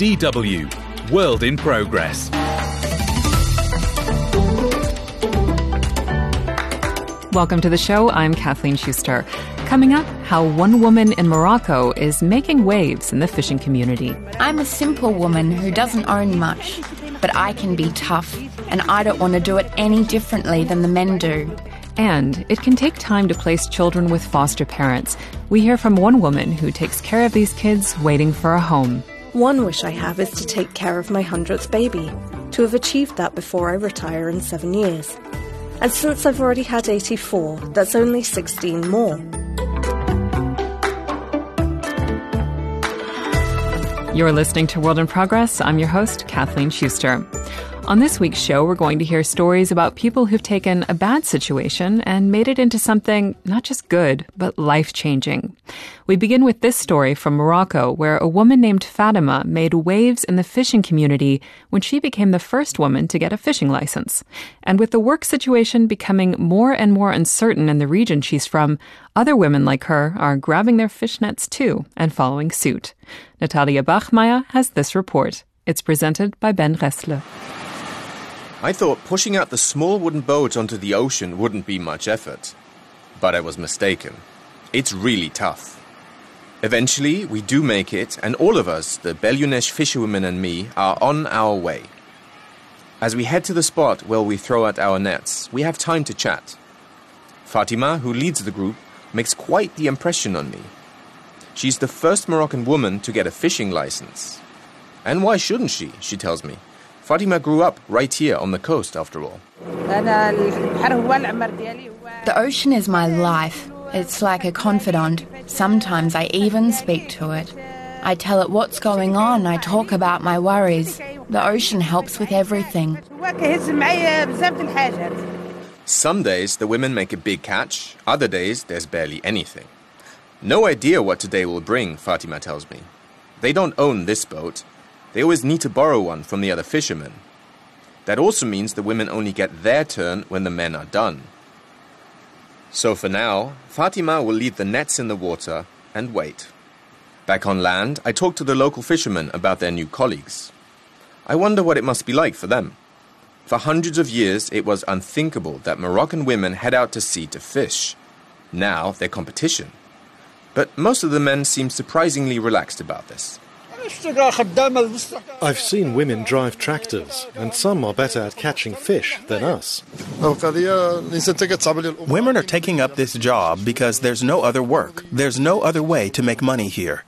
DW World in Progress. Welcome to the show. I'm Kathleen Schuster. Coming up, how one woman in Morocco is making waves in the fishing community. I'm a simple woman who doesn't own much, but I can be tough, and I don't want to do it any differently than the men do. And it can take time to place children with foster parents. We hear from one woman who takes care of these kids waiting for a home. One wish I have is to take care of my 100th baby, to have achieved that before I retire in seven years. And since I've already had 84, that's only 16 more. You're listening to World in Progress. I'm your host, Kathleen Schuster. On this week's show, we're going to hear stories about people who've taken a bad situation and made it into something not just good, but life changing. We begin with this story from Morocco, where a woman named Fatima made waves in the fishing community when she became the first woman to get a fishing license. And with the work situation becoming more and more uncertain in the region she's from, other women like her are grabbing their fishnets too and following suit. Natalia Bachmeier has this report. It's presented by Ben Ressler. I thought pushing out the small wooden boat onto the ocean wouldn't be much effort. But I was mistaken. It's really tough. Eventually, we do make it, and all of us, the Belyounesh fisherwomen and me, are on our way. As we head to the spot where we throw out our nets, we have time to chat. Fatima, who leads the group, makes quite the impression on me. She's the first Moroccan woman to get a fishing license. And why shouldn't she, she tells me. Fatima grew up right here on the coast, after all. The ocean is my life. It's like a confidant. Sometimes I even speak to it. I tell it what's going on, I talk about my worries. The ocean helps with everything. Some days the women make a big catch, other days there's barely anything. No idea what today will bring, Fatima tells me. They don't own this boat, they always need to borrow one from the other fishermen. That also means the women only get their turn when the men are done. So for now, Fatima will leave the nets in the water and wait. Back on land, I talk to the local fishermen about their new colleagues. I wonder what it must be like for them. For hundreds of years, it was unthinkable that Moroccan women head out to sea to fish. Now they're competition. But most of the men seem surprisingly relaxed about this. I've seen women drive tractors, and some are better at catching fish than us. Women are taking up this job because there's no other work. There's no other way to make money here.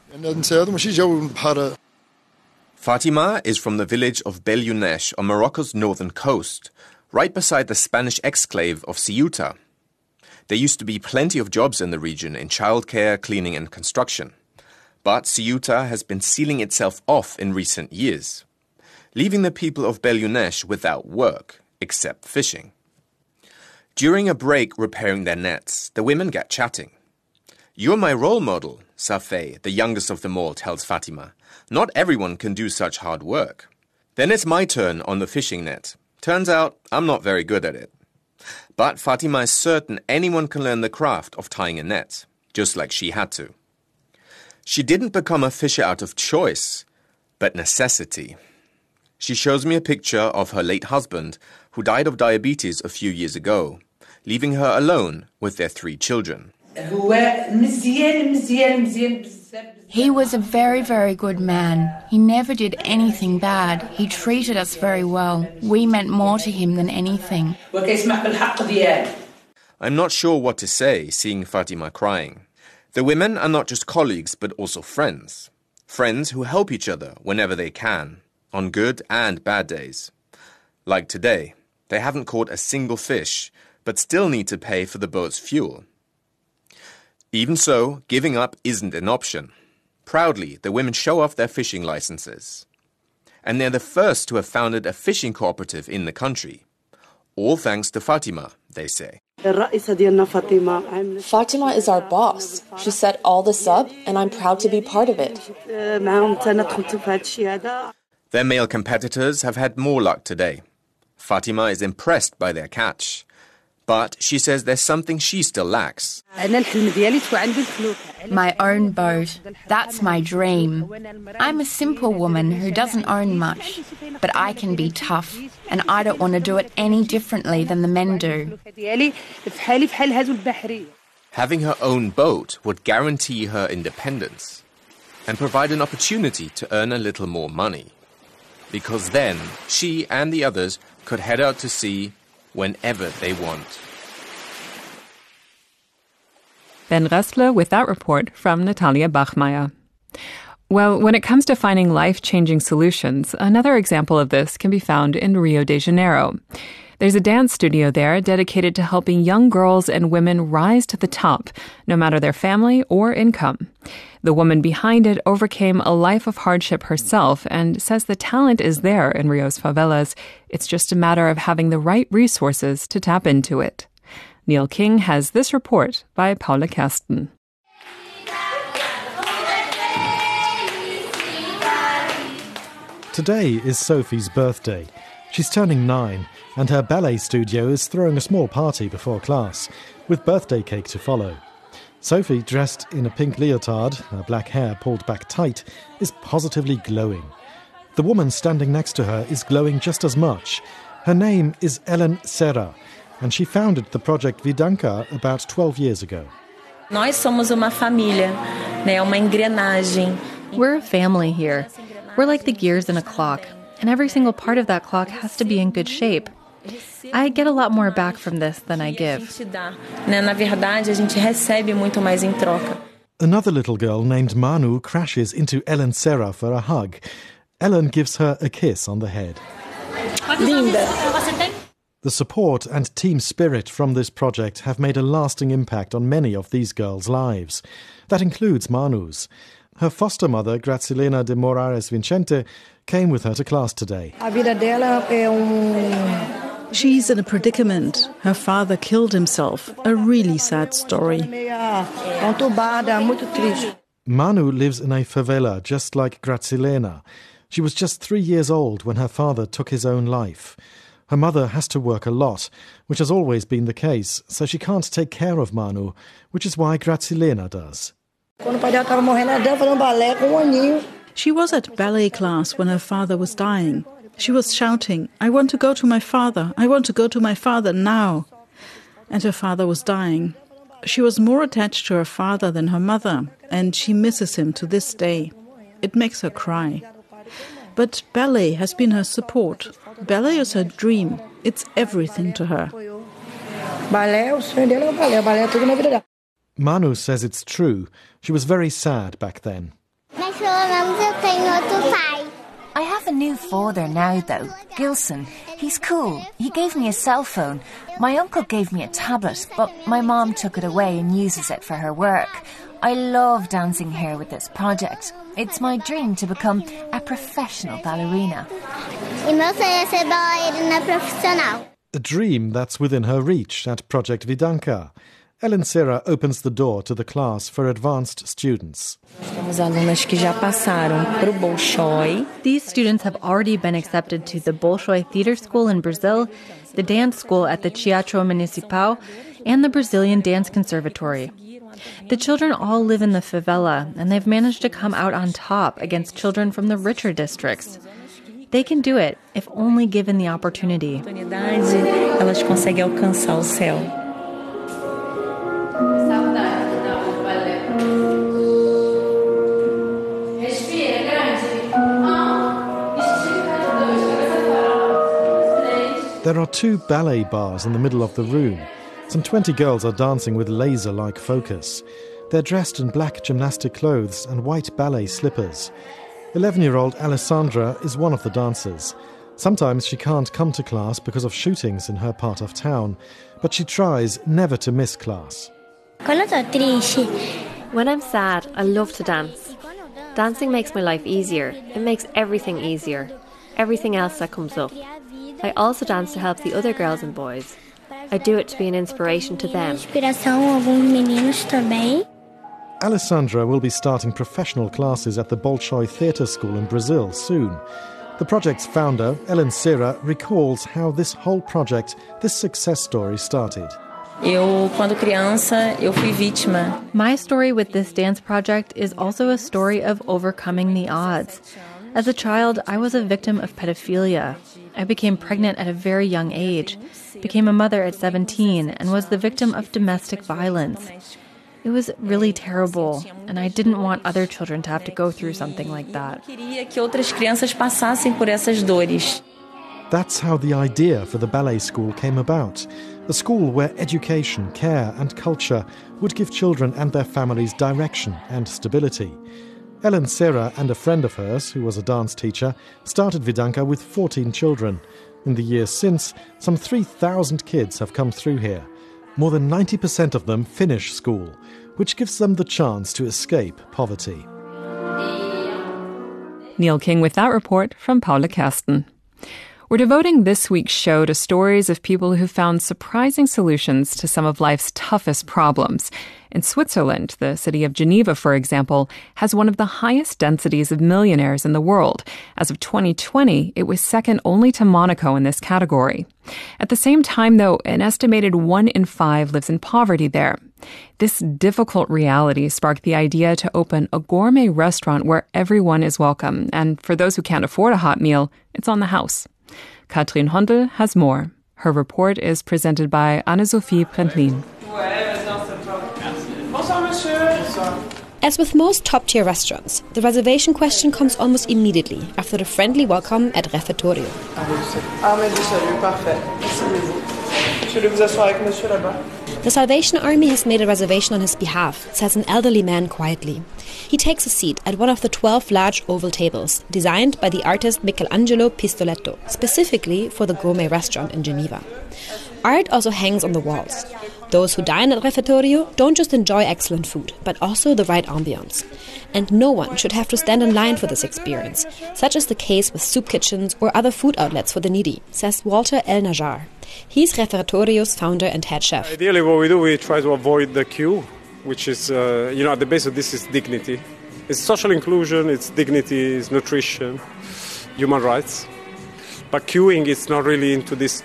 Fatima is from the village of Belyounesh on Morocco's northern coast, right beside the Spanish exclave of Ceuta. There used to be plenty of jobs in the region in childcare, cleaning, and construction. But Ceuta has been sealing itself off in recent years, leaving the people of Belyounesh without work, except fishing. During a break repairing their nets, the women get chatting. You're my role model, Safei, the youngest of them all, tells Fatima. Not everyone can do such hard work. Then it's my turn on the fishing net. Turns out I'm not very good at it. But Fatima is certain anyone can learn the craft of tying a net, just like she had to. She didn't become a fisher out of choice, but necessity. She shows me a picture of her late husband, who died of diabetes a few years ago, leaving her alone with their three children. He was a very, very good man. He never did anything bad. He treated us very well. We meant more to him than anything. I'm not sure what to say, seeing Fatima crying. The women are not just colleagues, but also friends. Friends who help each other whenever they can, on good and bad days. Like today, they haven't caught a single fish, but still need to pay for the boat's fuel. Even so, giving up isn't an option. Proudly, the women show off their fishing licenses. And they're the first to have founded a fishing cooperative in the country. All thanks to Fatima, they say. Fatima is our boss. She set all this up, and I'm proud to be part of it. Their male competitors have had more luck today. Fatima is impressed by their catch. But she says there's something she still lacks. My own boat. That's my dream. I'm a simple woman who doesn't own much, but I can be tough, and I don't want to do it any differently than the men do. Having her own boat would guarantee her independence and provide an opportunity to earn a little more money. Because then she and the others could head out to sea whenever they want. Ben Restler with that report from Natalia Bachmeier. Well, when it comes to finding life changing solutions, another example of this can be found in Rio de Janeiro. There's a dance studio there dedicated to helping young girls and women rise to the top, no matter their family or income. The woman behind it overcame a life of hardship herself and says the talent is there in Rio's favelas. It's just a matter of having the right resources to tap into it. Neil King has this report by Paula Kasten. Today is Sophie's birthday. She's turning nine, and her ballet studio is throwing a small party before class, with birthday cake to follow. Sophie, dressed in a pink leotard, her black hair pulled back tight, is positively glowing. The woman standing next to her is glowing just as much. Her name is Ellen Serra, and she founded the project Vidanka about 12 years ago. Nós somos uma família, né? Uma engrenagem. We're a family here. We're like the gears in a clock, and every single part of that clock has to be in good shape. I get a lot more back from this than I give. Né? Na verdade, a gente recebe muito mais em troca. Another little girl named Manu crashes into Ellen Serra for a hug. Ellen gives her a kiss on the head. Linda. The support and team spirit from this project have made a lasting impact on many of these girls' lives. That includes Manu's. Her foster mother, Grazilena de Moraes Vincente, came with her to class today. She's in a predicament. Her father killed himself. A really sad story. Manu lives in a favela just like Grazilena. She was just three years old when her father took his own life. Her mother has to work a lot, which has always been the case, so she can't take care of Manu, which is why Grazilena does. She was at ballet class when her father was dying. She was shouting, I want to go to my father, I want to go to my father now. And her father was dying. She was more attached to her father than her mother, and she misses him to this day. It makes her cry. But ballet has been her support. Ballet is her dream. It's everything to her. Manu says it's true. She was very sad back then. I have a new father now, though, Gilson. He's cool. He gave me a cell phone. My uncle gave me a tablet, but my mom took it away and uses it for her work. I love dancing here with this project. It's my dream to become a professional ballerina. A dream that's within her reach at Project Vidanka. Ellen Serra opens the door to the class for advanced students. These students have already been accepted to the Bolshoi Theater School in Brazil, the dance school at the Teatro Municipal, and the Brazilian Dance Conservatory. The children all live in the favela, and they've managed to come out on top against children from the richer districts. They can do it if only given the opportunity. There are two ballet bars in the middle of the room. Some 20 girls are dancing with laser like focus. They're dressed in black gymnastic clothes and white ballet slippers. 11 year old Alessandra is one of the dancers. Sometimes she can't come to class because of shootings in her part of town, but she tries never to miss class. When I'm sad, I love to dance. Dancing makes my life easier. It makes everything easier. Everything else that comes up. I also dance to help the other girls and boys. I do it to be an inspiration to them. Alessandra will be starting professional classes at the Bolshoi Theatre School in Brazil soon. The project's founder, Ellen Serra, recalls how this whole project, this success story, started. Eu, quando criança, eu fui vítima. My story with this dance project is also a story of overcoming the odds. As a child, I was a victim of pedophilia. I became pregnant at a very young age, became a mother at 17, and was the victim of domestic violence. It was really terrible, and I didn't want other children to have to go through something like that. Queria que outras crianças passassem por essas dores. That's how the idea for the ballet school came about. A school where education, care, and culture would give children and their families direction and stability. Ellen Serra and a friend of hers, who was a dance teacher, started Vidanka with 14 children. In the years since, some 3,000 kids have come through here. More than 90% of them finish school, which gives them the chance to escape poverty. Neil King with that report from Paula Kersten. We're devoting this week's show to stories of people who found surprising solutions to some of life's toughest problems. In Switzerland, the city of Geneva, for example, has one of the highest densities of millionaires in the world. As of 2020, it was second only to Monaco in this category. At the same time, though, an estimated one in five lives in poverty there. This difficult reality sparked the idea to open a gourmet restaurant where everyone is welcome, and for those who can't afford a hot meal, it's on the house. Katrin Hondel has more. Her report is presented by Anne-Sophie Brändlin. As with most top tier restaurants, the reservation question comes almost immediately after the friendly welcome at Refettorio. The Salvation Army has made a reservation on his behalf, says an elderly man quietly. He takes a seat at one of the 12 large oval tables, designed by the artist Michelangelo Pistoletto, specifically for the gourmet restaurant in Geneva. Art also hangs on the walls. Those who dine at Refettorio don't just enjoy excellent food, but also the right ambiance. And no one should have to stand in line for this experience, such is the case with soup kitchens or other food outlets for the needy, says Walter El Najar. He's Refettorio's founder and head chef. Ideally, what we do, we try to avoid the queue, which is, uh, you know, at the base of this is dignity. It's social inclusion, it's dignity, it's nutrition, human rights. But queuing is not really into these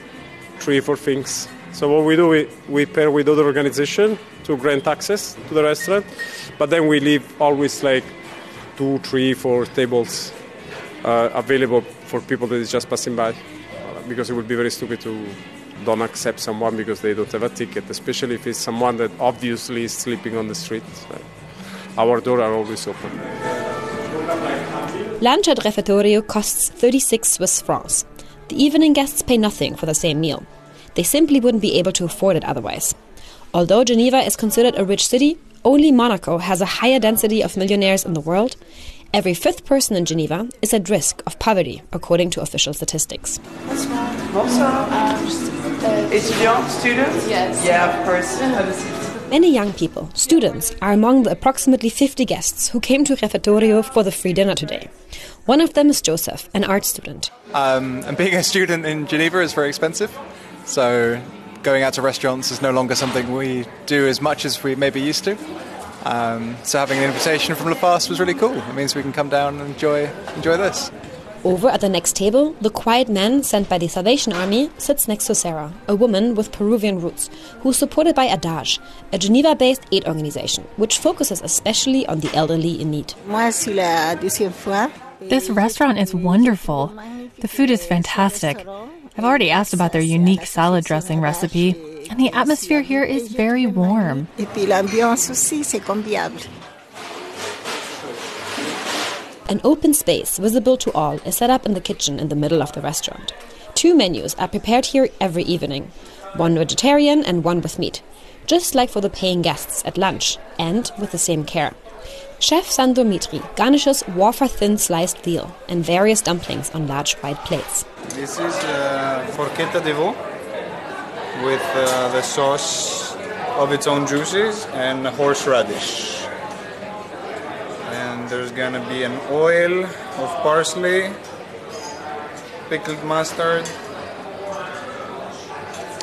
three, four things. So what we do, we, we pair with other organizations to grant access to the restaurant, but then we leave always like two, three, four tables uh, available for people that is just passing by, because it would be very stupid to don't accept someone because they don't have a ticket, especially if it's someone that obviously is sleeping on the street. Our doors are always open. Lunch at Refettorio costs 36 Swiss francs. The evening guests pay nothing for the same meal. They simply wouldn't be able to afford it otherwise. Although Geneva is considered a rich city, only Monaco has a higher density of millionaires in the world. Every fifth person in Geneva is at risk of poverty, according to official statistics. Étudiants, students? Yes. Yeah, of course. Many young people, students, are among the approximately 50 guests who came to Refettorio for the free dinner today. One of them is Joseph, an art student. Um, and being a student in Geneva is very expensive, so going out to restaurants is no longer something we do as much as we maybe used to. Um, so having an invitation from LaFast was really cool. It means we can come down and enjoy enjoy this. Over at the next table, the quiet man sent by the Salvation Army sits next to Sarah, a woman with Peruvian roots, who's supported by Adage, a Geneva based aid organization, which focuses especially on the elderly in need. This restaurant is wonderful. The food is fantastic. I've already asked about their unique salad dressing recipe, and the atmosphere here is very warm. An open space visible to all is set up in the kitchen in the middle of the restaurant. Two menus are prepared here every evening one vegetarian and one with meat, just like for the paying guests at lunch, and with the same care. Chef Sandro Mitri garnishes wafer thin sliced veal and various dumplings on large white plates. This is uh, forchetta de veau with uh, the sauce of its own juices and horseradish. And there's gonna be an oil of parsley, pickled mustard,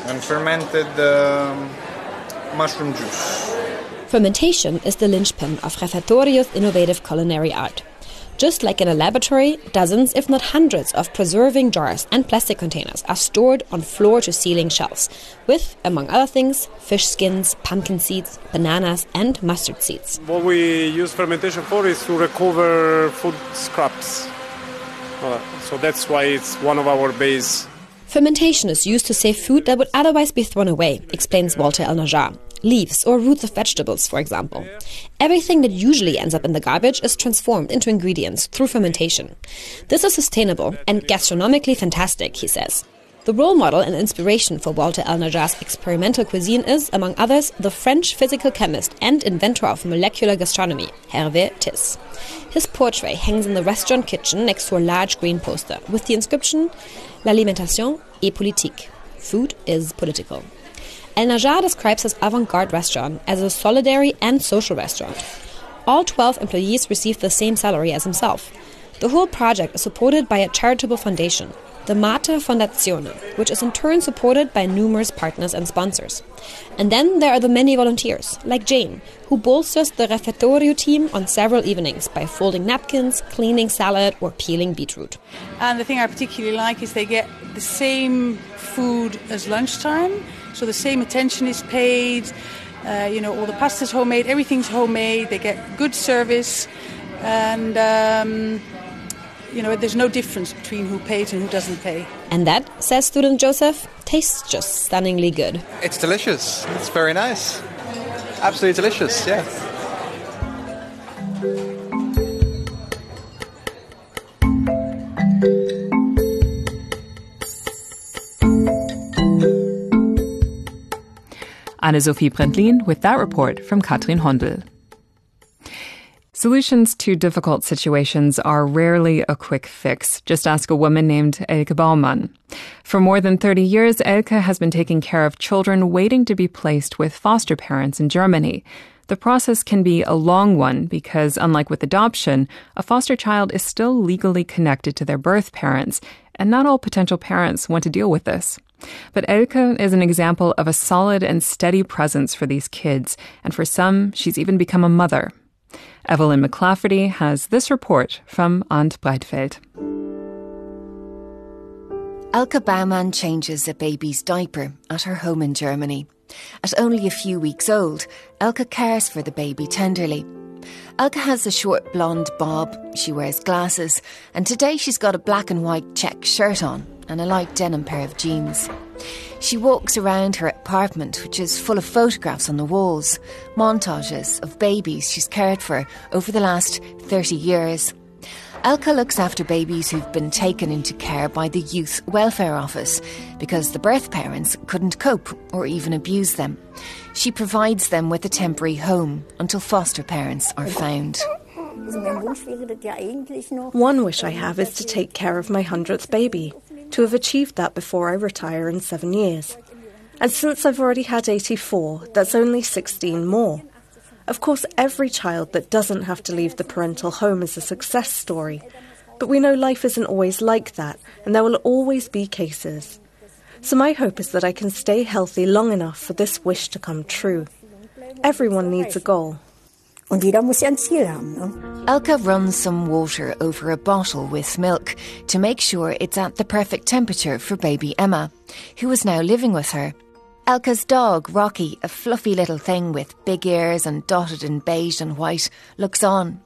and fermented um, mushroom juice. Fermentation is the linchpin of Refettorio's innovative culinary art. Just like in a laboratory, dozens, if not hundreds, of preserving jars and plastic containers are stored on floor to ceiling shelves, with, among other things, fish skins, pumpkin seeds, bananas, and mustard seeds. What we use fermentation for is to recover food scraps. Uh, so that's why it's one of our base. Fermentation is used to save food that would otherwise be thrown away, explains Walter El Najjar leaves or roots of vegetables, for example. Everything that usually ends up in the garbage is transformed into ingredients through fermentation. This is sustainable and gastronomically fantastic, he says. The role model and inspiration for Walter El Najjar's experimental cuisine is, among others, the French physical chemist and inventor of molecular gastronomy, Hervé This. His portrait hangs in the restaurant kitchen next to a large green poster with the inscription L'alimentation est politique. Food is political. El Najjar describes his avant garde restaurant as a solidary and social restaurant. All 12 employees receive the same salary as himself. The whole project is supported by a charitable foundation, the Mater Fondazione, which is in turn supported by numerous partners and sponsors. And then there are the many volunteers, like Jane, who bolsters the refettorio team on several evenings by folding napkins, cleaning salad, or peeling beetroot. And the thing I particularly like is they get the same food as lunchtime so the same attention is paid. Uh, you know, all the pasta's homemade, everything's homemade. They get good service, and um, you know, there's no difference between who pays and who doesn't pay. And that, says student Joseph, tastes just stunningly good. It's delicious. It's very nice. Absolutely delicious. Yeah. Anne-Sophie Brändlin with that report from Katrin Hondel. Solutions to difficult situations are rarely a quick fix. Just ask a woman named Elke Baumann. For more than 30 years, Elke has been taking care of children waiting to be placed with foster parents in Germany. The process can be a long one because, unlike with adoption, a foster child is still legally connected to their birth parents, and not all potential parents want to deal with this. But Elke is an example of a solid and steady presence for these kids, and for some, she's even become a mother. Evelyn McClafferty has this report from Arndt Breitfeld. Elke Baumann changes a baby's diaper at her home in Germany. At only a few weeks old, Elke cares for the baby tenderly. Elke has a short blonde bob, she wears glasses, and today she's got a black and white check shirt on and a light denim pair of jeans. She walks around her apartment, which is full of photographs on the walls, montages of babies she's cared for over the last 30 years. Elke looks after babies who've been taken into care by the Youth Welfare Office because the birth parents couldn't cope or even abuse them. She provides them with a temporary home until foster parents are found. One wish I have is to take care of my hundredth baby to have achieved that before I retire in seven years. And since I've already had 84, that's only 16 more. Of course, every child that doesn't have to leave the parental home is a success story. But we know life isn't always like that, and there will always be cases. So my hope is that I can stay healthy long enough for this wish to come true. Everyone needs a goal. Und jeder muss ja ein Ziel haben. Ne? Elke runs some water over a bottle with milk to make sure it's at the perfect temperature for baby Emma, who is now living with her. Elke's dog, Rocky, a fluffy little thing with big ears and dotted in beige and white, looks on.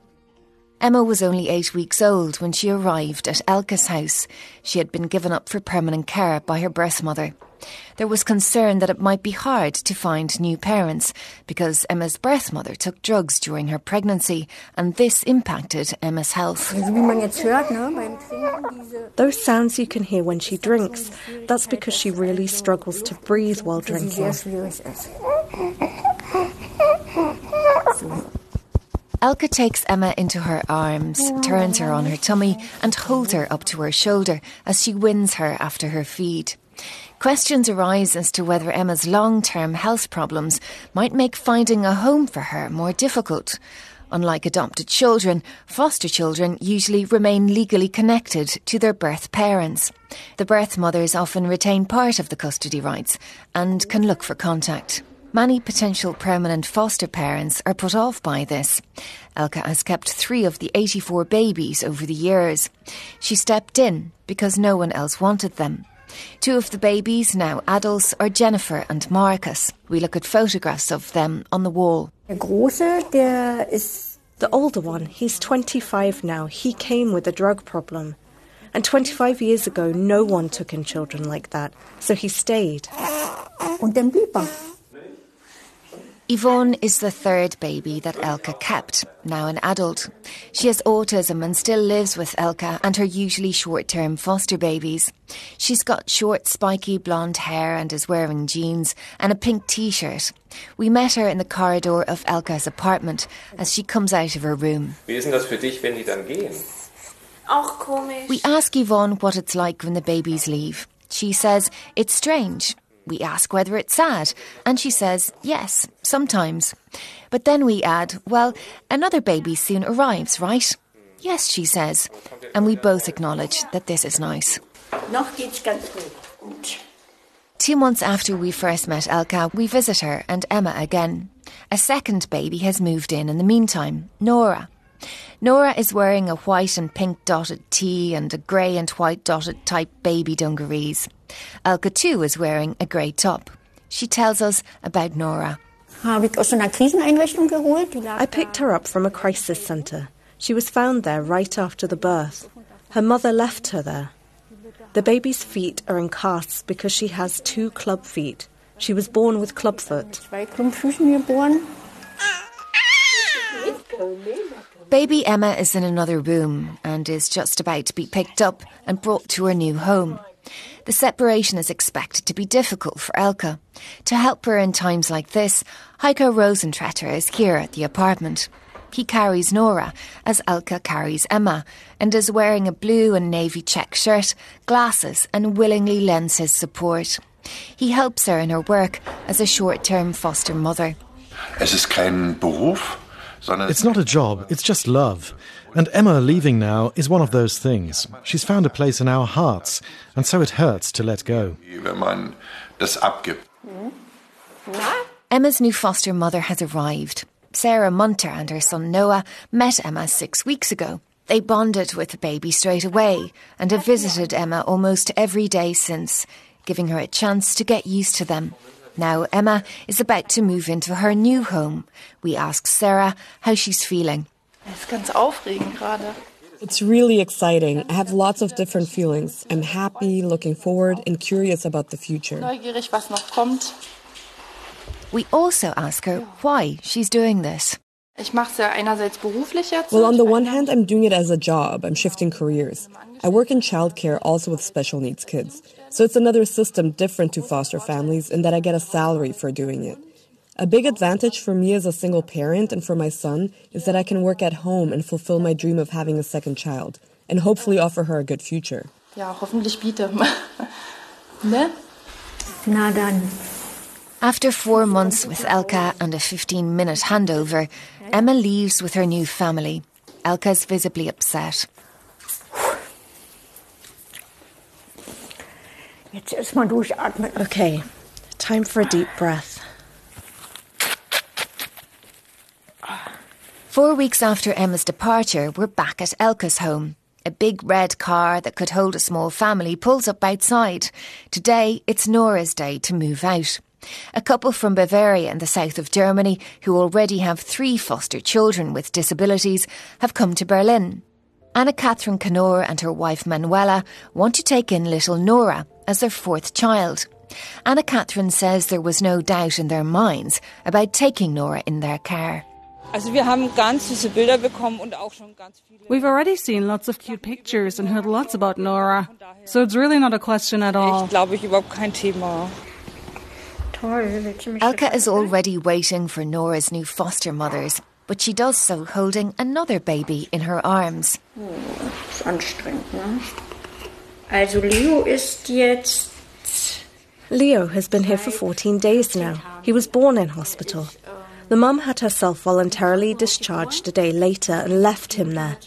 Emma was only eight weeks old when she arrived at Elke's house. She had been given up for permanent care by her birth mother. There was concern that it might be hard to find new parents because Emma's birth mother took drugs during her pregnancy and this impacted Emma's health. Those sounds you can hear when she drinks, that's because she really struggles to breathe while drinking. Elke takes Emma into her arms, turns her on her tummy, and holds her up to her shoulder as she wins her after her feed. Questions arise as to whether Emma's long term health problems might make finding a home for her more difficult. Unlike adopted children, foster children usually remain legally connected to their birth parents. The birth mothers often retain part of the custody rights and can look for contact. Many potential permanent foster parents are put off by this. Elke has kept three of the 84 babies over the years. She stepped in because no one else wanted them. Two of the babies, now adults, are Jennifer and Marcus. We look at photographs of them on the wall. The older one, he's 25 now, he came with a drug problem. And 25 years ago, no one took in children like that, so he stayed. Yvonne is the third baby that Elke kept, now an adult. She has autism and still lives with Elke and her usually short term foster babies. She's got short, spiky blonde hair and is wearing jeans and a pink t shirt. We met her in the corridor of Elke's apartment as she comes out of her room. Wie ist denn das für dich, wenn die dann gehen? Auch komisch. We ask Yvonne what it's like when the babies leave. She says it's strange. We ask whether it's sad, and she says yes, sometimes. But then we add, well, another baby soon arrives, right? Yes, she says. And we both acknowledge that this is nice. Noch geht's ganz gut. Two months after we first met Elke, we visit her and Emma again. A second baby has moved in in the meantime, Nora. Nora is wearing a white and pink dotted tee and a grey and white dotted type baby dungarees. Elke too is wearing a grey top. She tells us about Nora. I picked her up from a crisis centre. She was found there right after the birth. Her mother left her there. The baby's feet are in casts because she has two club feet. She was born with clubfoot. Baby Emma is in another room and is just about to be picked up and brought to her new home. The separation is expected to be difficult for Elke. To help her in times like this, Heiko Rosentretter is here at the apartment. He carries Nora, as Elke carries Emma, and is wearing a blue and navy check shirt, glasses, and willingly lends his support. He helps her in her work as a short term foster mother. Es ist kein Beruf, it's not a job, it's just love. And Emma leaving now is one of those things. She's found a place in our hearts, and so it hurts to let go. Emma's new foster mother has arrived. Sarah Munter and her son Noah met Emma six weeks ago. They bonded with the baby straight away and have visited Emma almost every day since, giving her a chance to get used to them. Now Emma is about to move into her new home. We ask Sarah how she's feeling. It's really exciting. I have lots of different feelings. I'm happy, looking forward, and curious about the future. We also ask her why she's doing this. Well, on the one hand, I'm doing it as a job. I'm shifting careers. I work in childcare, also with special needs kids. So it's another system different to foster families in that I get a salary for doing it. A big advantage for me as a single parent and for my son is that I can work at home and fulfill my dream of having a second child and hopefully offer her a good future. Ja, hoffentlich bitte. Er ne? Na dann. After four months with Elke and a 15 minute handover, Emma leaves with her new family. Elke's visibly upset. Okay, time for a deep breath. Four weeks after Emma's departure, we're back at Elke's home. A big red car that could hold a small family pulls up outside. Today, it's Nora's day to move out. A couple from Bavaria in the south of Germany, who already have three foster children with disabilities, have come to Berlin. Anna Catherine Canor and her wife Manuela want to take in little Nora as their fourth child. Anna Catherine says there was no doubt in their minds about taking Nora in their care. We've already seen lots of cute pictures and heard lots about Nora, so it's really not a question at all. Elke is already waiting for Nora's new foster mothers, but she does so holding another baby in her arms. Leo has been here for 14 days now. He was born in hospital. The mum had herself voluntarily discharged a day later and left him there.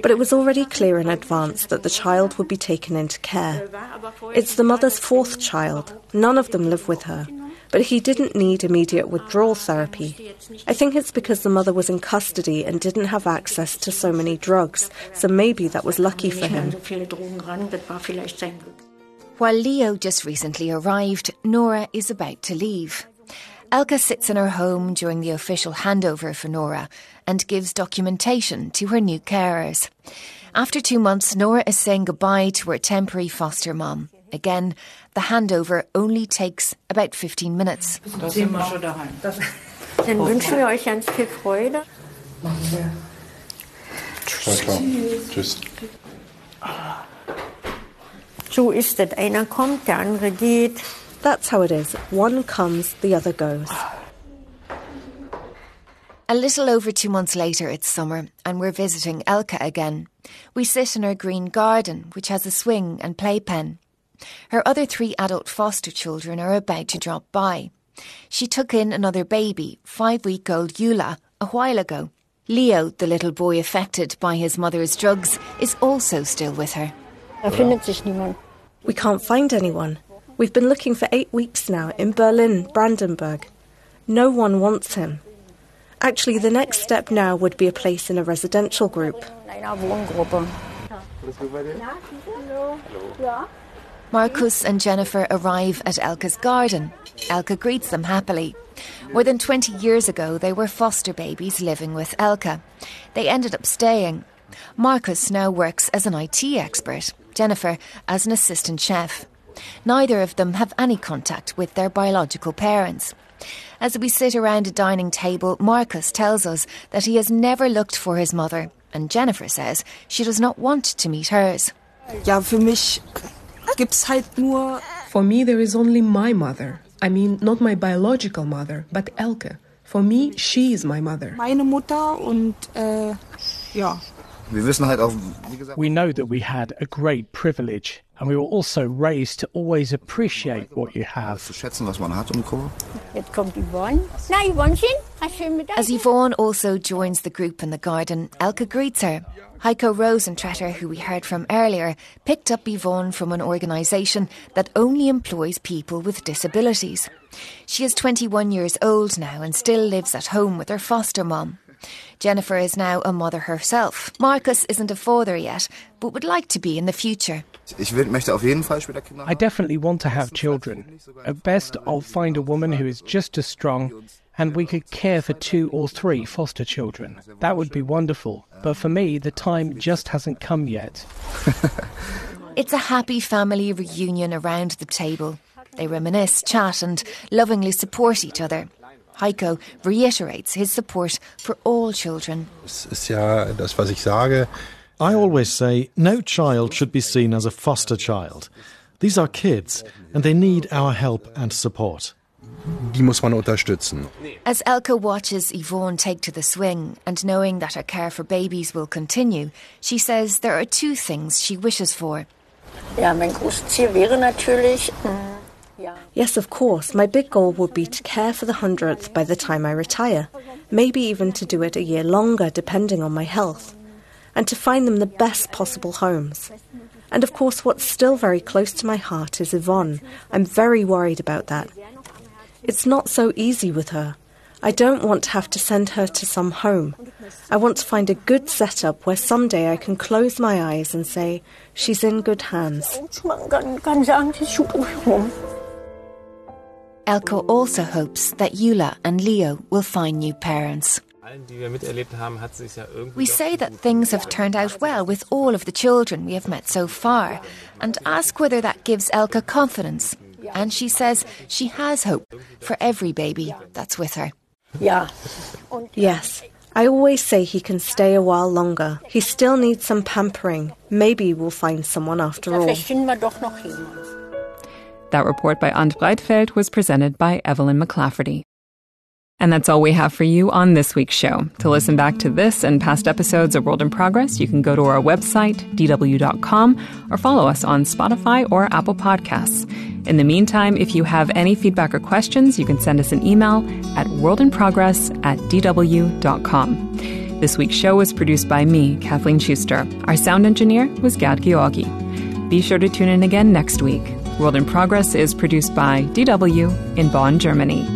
But it was already clear in advance that the child would be taken into care. It's the mother's fourth child. None of them live with her. but he didn't need immediate withdrawal therapy. I think it's because the mother was in custody and didn't have access to so many drugs, so maybe that was lucky for him. While Leo just recently arrived, Nora is about to leave. Elke sits in her home during the official handover for Nora and gives documentation to her new carers. After two months, Nora is saying goodbye to her temporary foster mom. Again, the handover only takes about 15 minutes. Dann wünschen wir euch ganz viel Freude. Tschüss. So ist es. Einer kommt, der andere geht. That's how it is. One comes, the other goes. A little over two months later, it's summer, and we're visiting Elke again. We sit in her green garden, which has a swing and playpen. Her other three adult foster children are about to drop by. She took in another baby, five week old Eula, a while ago. Leo, the little boy affected by his mother's drugs, is also still with her. We can't find anyone. We've been looking for eight weeks now in Berlin, Brandenburg. No one wants him. Actually, the next step now would be a place in a residential group. Marcus and Jennifer arrive at Elke's garden. Elke greets them happily. More than 20 years ago, they were foster babies living with Elke. They ended up staying. Marcus now works as an IT expert, Jennifer as an assistant chef. Neither of them have any contact with their biological parents. As we sit around a dining table, Marcus tells us that he has never looked for his mother, and Jennifer says she does not want to meet hers. Ja, für mich gibt's halt nur. For me, there is only my mother. I mean, not my biological mother, but Elke. For me, she is my mother. Meine Mutter und äh, ja. We know that we had a great privilege and we were also raised to always appreciate what you have. As Yvonne also joins the group in the garden, Elke greets her. Heiko Rosentretter, who we heard from earlier, picked up Yvonne from an organisation that only employs people with disabilities. She is 21 years old now and still lives at home with her foster mom. Jennifer is now a mother herself. Marcus isn't a father yet, but would like to be in the future. I definitely want to have children. At best, I'll find a woman who is just as strong, and we could care for two or three foster children. That would be wonderful. But for me, the time just hasn't come yet. it's a happy family reunion around the table. They reminisce, chat, and lovingly support each other. Heiko reiterates his support for all children. I always say no child should be seen as a foster child. These are kids and they need our help and support. Die muss man unterstützen. As Elke watches Yvonne take to the swing and knowing that her care for babies will continue, she says there are two things she wishes for. Ja, mein großes Ziel wäre natürlich, mm, Yes, of course. My big goal would be to care for the hundredth by the time I retire, maybe even to do it a year longer, depending on my health, and to find them the best possible homes. And of course, what's still very close to my heart is Yvonne. I'm very worried about that. It's not so easy with her. I don't want to have to send her to some home. I want to find a good setup where someday I can close my eyes and say, she's in good hands. Elke also hopes that Eula and Leo will find new parents. We say that things have turned out well with all of the children we have met so far, and ask whether that gives Elke confidence. And she says she has hope for every baby that's with her. Yeah. Yes. I always say he can stay a while longer. He still needs some pampering. Maybe we'll find someone after all. That report by Arndt Breitfeld was presented by Evelyn McClafferty. And that's all we have for you on this week's show. To listen back to this and past episodes of World in Progress, you can go to our website, dw.com, or follow us on Spotify or Apple Podcasts. In the meantime, if you have any feedback or questions, you can send us an email at worldinprogress at dw.com. This week's show was produced by me, Kathleen Schuster. Our sound engineer was Gad Georgi. Be sure to tune in again next week. World in Progress is produced by DW in Bonn, Germany.